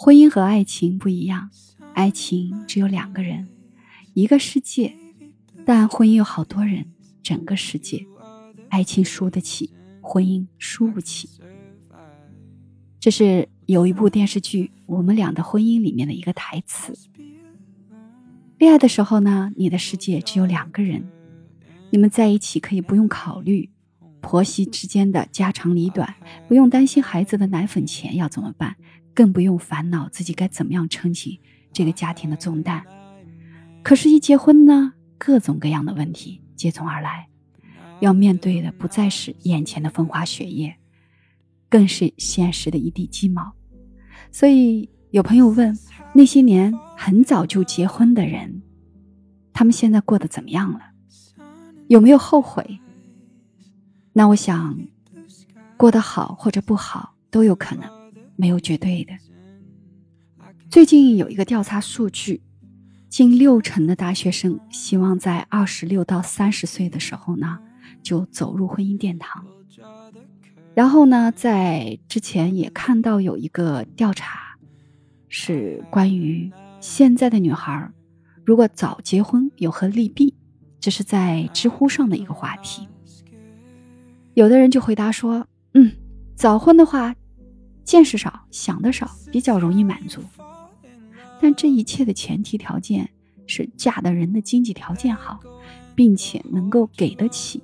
婚姻和爱情不一样，爱情只有两个人，一个世界；但婚姻有好多人，整个世界。爱情输得起，婚姻输不起。这是有一部电视剧《我们俩的婚姻》里面的一个台词。恋爱的时候呢，你的世界只有两个人，你们在一起可以不用考虑婆媳之间的家长里短，不用担心孩子的奶粉钱要怎么办，更不用烦恼自己该怎么样撑起这个家庭的重担。可是，一结婚呢，各种各样的问题接踵而来，要面对的不再是眼前的风花雪月。更是现实的一地鸡毛，所以有朋友问那些年很早就结婚的人，他们现在过得怎么样了？有没有后悔？那我想，过得好或者不好都有可能，没有绝对的。最近有一个调查数据，近六成的大学生希望在二十六到三十岁的时候呢，就走入婚姻殿堂。然后呢，在之前也看到有一个调查，是关于现在的女孩如果早结婚有何利弊，这是在知乎上的一个话题。有的人就回答说：“嗯，早婚的话，见识少，想的少，比较容易满足。但这一切的前提条件是嫁的人的经济条件好，并且能够给得起。”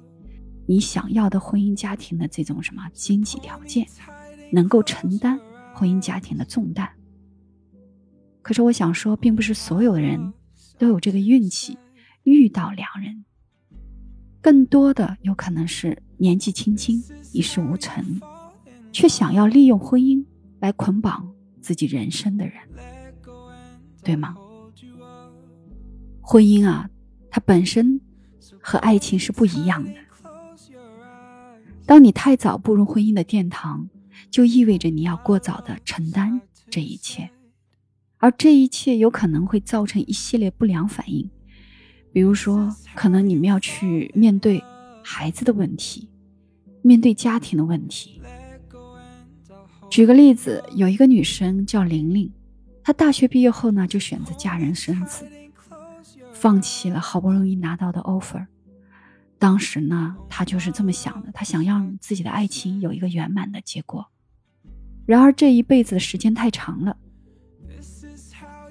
你想要的婚姻家庭的这种什么经济条件，能够承担婚姻家庭的重担。可是我想说，并不是所有的人都有这个运气遇到良人，更多的有可能是年纪轻轻一事无成，却想要利用婚姻来捆绑自己人生的人，对吗？婚姻啊，它本身和爱情是不一样的。当你太早步入婚姻的殿堂，就意味着你要过早的承担这一切，而这一切有可能会造成一系列不良反应，比如说，可能你们要去面对孩子的问题，面对家庭的问题。举个例子，有一个女生叫玲玲，她大学毕业后呢，就选择嫁人生子，放弃了好不容易拿到的 offer。当时呢，她就是这么想的，她想让自己的爱情有一个圆满的结果。然而这一辈子的时间太长了，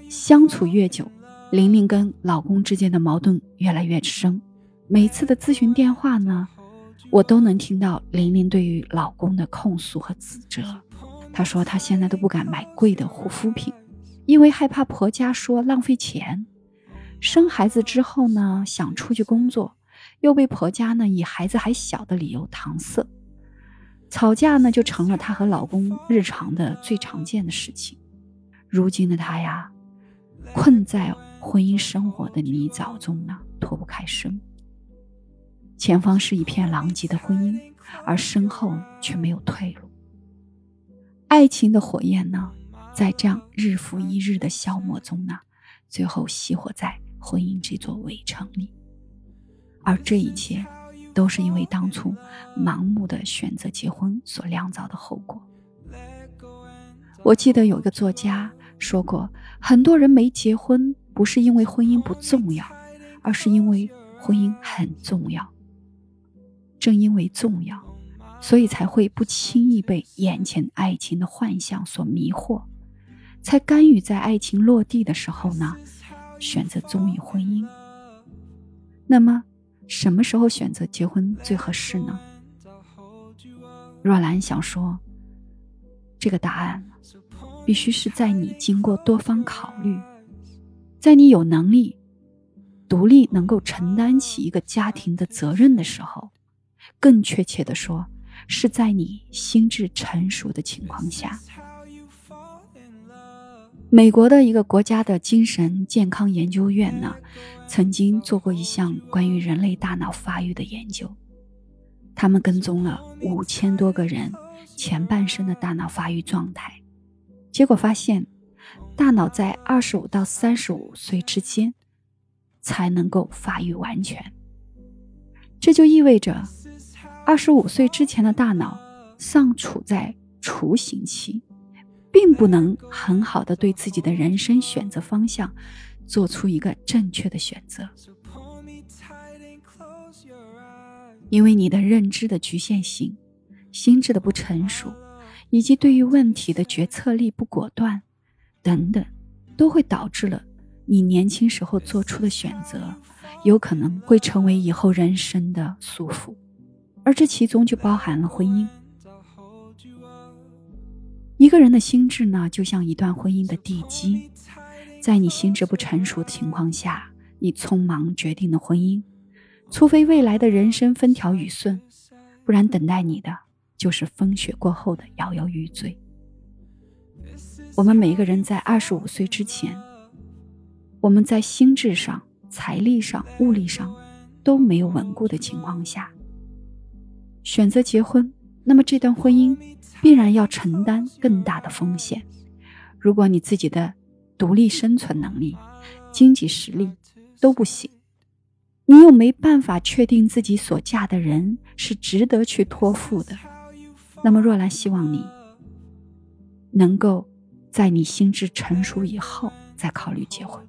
相处越久，玲玲跟老公之间的矛盾越来越深。每次的咨询电话呢，我都能听到玲玲对于老公的控诉和指责。她说她现在都不敢买贵的护肤品，因为害怕婆家说浪费钱。生孩子之后呢，想出去工作。又被婆家呢以孩子还小的理由搪塞，吵架呢就成了她和老公日常的最常见的事情。如今的她呀，困在婚姻生活的泥沼中呢，脱不开身。前方是一片狼藉的婚姻，而身后却没有退路。爱情的火焰呢，在这样日复一日的消磨中呢，最后熄火在婚姻这座围城里。而这一切，都是因为当初盲目的选择结婚所酿造的后果。我记得有一个作家说过，很多人没结婚，不是因为婚姻不重要，而是因为婚姻很重要。正因为重要，所以才会不轻易被眼前爱情的幻象所迷惑，才甘于在爱情落地的时候呢，选择忠于婚姻。那么。什么时候选择结婚最合适呢？若兰想说，这个答案必须是在你经过多方考虑，在你有能力、独立、能够承担起一个家庭的责任的时候，更确切的说，是在你心智成熟的情况下。美国的一个国家的精神健康研究院呢，曾经做过一项关于人类大脑发育的研究。他们跟踪了五千多个人前半生的大脑发育状态，结果发现，大脑在二十五到三十五岁之间才能够发育完全。这就意味着，二十五岁之前的大脑尚处在雏形期。并不能很好的对自己的人生选择方向做出一个正确的选择，因为你的认知的局限性、心智的不成熟，以及对于问题的决策力不果断等等，都会导致了你年轻时候做出的选择，有可能会成为以后人生的束缚，而这其中就包含了婚姻。一个人的心智呢，就像一段婚姻的地基，在你心智不成熟的情况下，你匆忙决定了婚姻，除非未来的人生风调雨顺，不然等待你的就是风雪过后的摇摇欲坠。我们每一个人在二十五岁之前，我们在心智上、财力上、物力上都没有稳固的情况下，选择结婚，那么这段婚姻。必然要承担更大的风险。如果你自己的独立生存能力、经济实力都不行，你又没办法确定自己所嫁的人是值得去托付的，那么若兰希望你能够在你心智成熟以后再考虑结婚。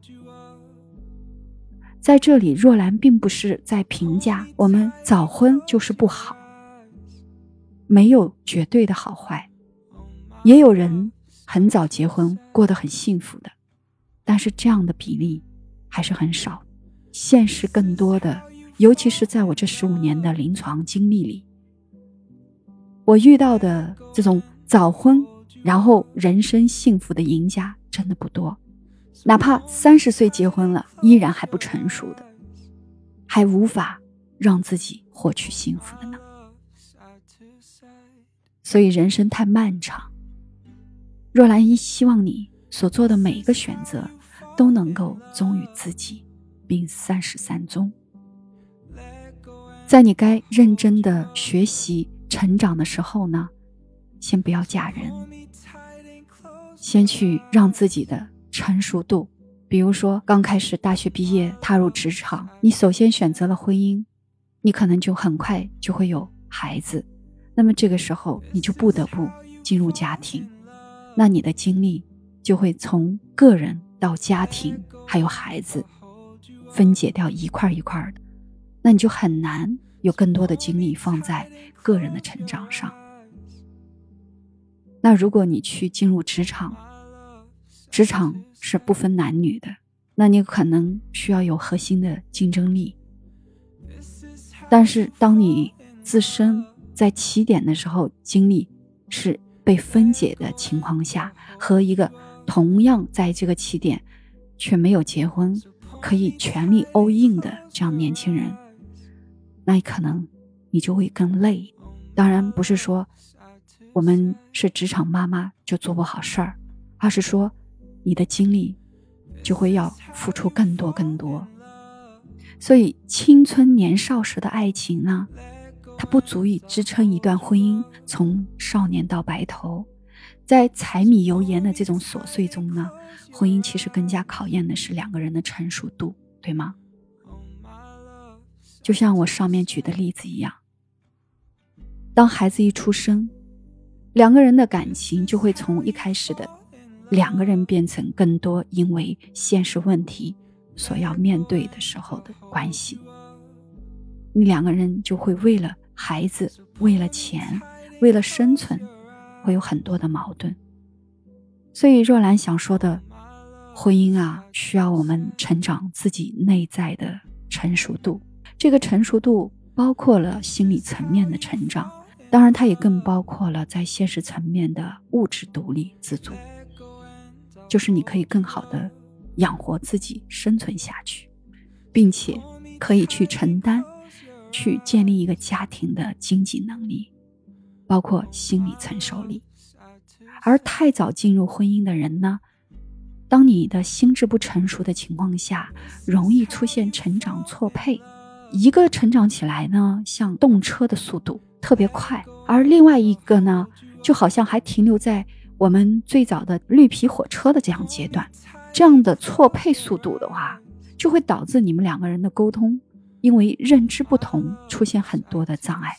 在这里，若兰并不是在评价我们早婚就是不好。没有绝对的好坏，也有人很早结婚过得很幸福的，但是这样的比例还是很少。现实更多的，尤其是在我这十五年的临床经历里，我遇到的这种早婚然后人生幸福的赢家真的不多。哪怕三十岁结婚了，依然还不成熟的，还无法让自己获取幸福的呢。所以人生太漫长。若兰一希望你所做的每一个选择都能够忠于自己，并三十三忠。在你该认真的学习成长的时候呢，先不要嫁人，先去让自己的成熟度，比如说刚开始大学毕业踏入职场，你首先选择了婚姻，你可能就很快就会有孩子。那么这个时候，你就不得不进入家庭，那你的精力就会从个人到家庭，还有孩子，分解掉一块一块的，那你就很难有更多的精力放在个人的成长上。那如果你去进入职场，职场是不分男女的，那你可能需要有核心的竞争力，但是当你自身。在起点的时候，精力是被分解的情况下，和一个同样在这个起点却没有结婚，可以全力 all in 的这样年轻人，那可能你就会更累。当然不是说我们是职场妈妈就做不好事儿，而是说你的精力就会要付出更多更多。所以青春年少时的爱情呢？不足以支撑一段婚姻从少年到白头，在柴米油盐的这种琐碎中呢，婚姻其实更加考验的是两个人的成熟度，对吗？就像我上面举的例子一样，当孩子一出生，两个人的感情就会从一开始的两个人变成更多因为现实问题所要面对的时候的关系，你两个人就会为了。孩子为了钱，为了生存，会有很多的矛盾。所以若兰想说的，婚姻啊，需要我们成长自己内在的成熟度。这个成熟度包括了心理层面的成长，当然它也更包括了在现实层面的物质独立自主，就是你可以更好的养活自己，生存下去，并且可以去承担。去建立一个家庭的经济能力，包括心理承受力。而太早进入婚姻的人呢，当你的心智不成熟的情况下，容易出现成长错配。一个成长起来呢，像动车的速度特别快，而另外一个呢，就好像还停留在我们最早的绿皮火车的这样阶段。这样的错配速度的话，就会导致你们两个人的沟通。因为认知不同，出现很多的障碍，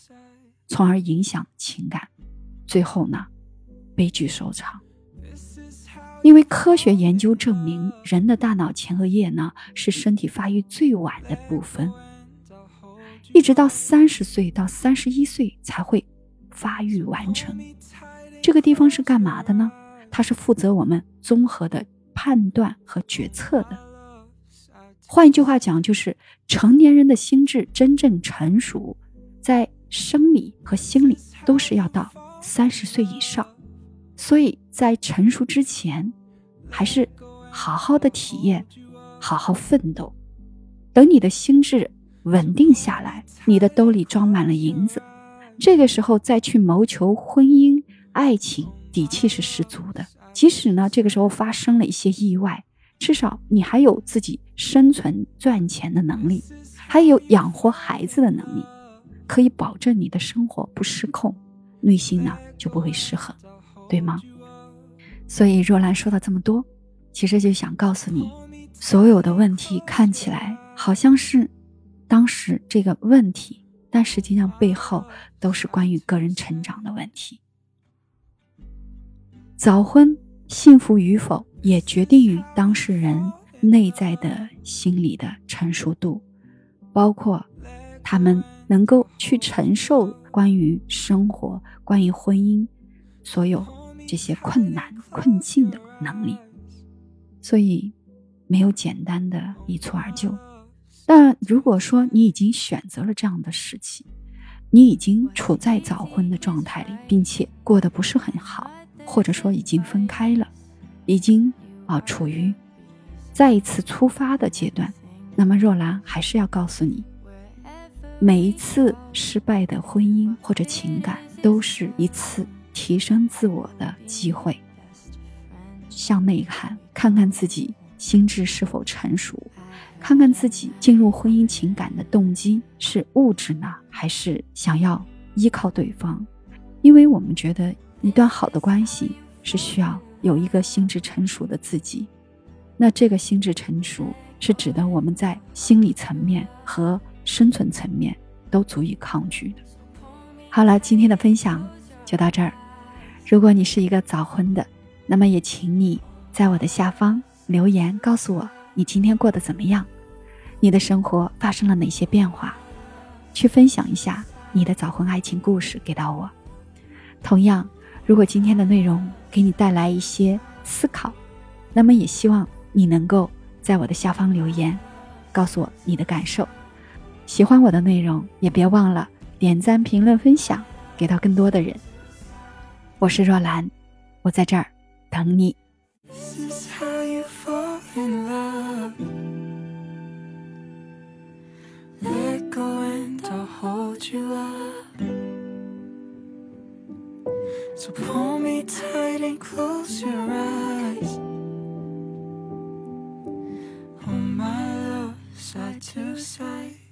从而影响情感，最后呢，悲剧收场。因为科学研究证明，人的大脑前额叶呢是身体发育最晚的部分，一直到三十岁到三十一岁才会发育完成。这个地方是干嘛的呢？它是负责我们综合的判断和决策的。换一句话讲，就是成年人的心智真正成熟，在生理和心理都是要到三十岁以上。所以在成熟之前，还是好好的体验，好好奋斗。等你的心智稳定下来，你的兜里装满了银子，这个时候再去谋求婚姻、爱情，底气是十足的。即使呢，这个时候发生了一些意外，至少你还有自己生存赚钱的能力，还有养活孩子的能力，可以保证你的生活不失控，内心呢就不会失衡。对吗？所以若兰说了这么多，其实就想告诉你，所有的问题看起来好像是当时这个问题，但实际上背后都是关于个人成长的问题。早婚幸福与否，也决定于当事人内在的心理的成熟度，包括他们能够去承受关于生活、关于婚姻。所有这些困难困境的能力，所以没有简单的一蹴而就。但如果说你已经选择了这样的时期，你已经处在早婚的状态里，并且过得不是很好，或者说已经分开了，已经啊处于再一次出发的阶段，那么若兰还是要告诉你，每一次失败的婚姻或者情感，都是一次。提升自我的机会，向内看，看看自己心智是否成熟，看看自己进入婚姻情感的动机是物质呢，还是想要依靠对方？因为我们觉得一段好的关系是需要有一个心智成熟的自己。那这个心智成熟是指的我们在心理层面和生存层面都足以抗拒的。好了，今天的分享就到这儿。如果你是一个早婚的，那么也请你在我的下方留言告诉我你今天过得怎么样，你的生活发生了哪些变化，去分享一下你的早婚爱情故事给到我。同样，如果今天的内容给你带来一些思考，那么也希望你能够在我的下方留言，告诉我你的感受。喜欢我的内容，也别忘了点赞、评论、分享，给到更多的人。我是若兰，我在这儿等你。So pull me tight and close your eyes. side to side.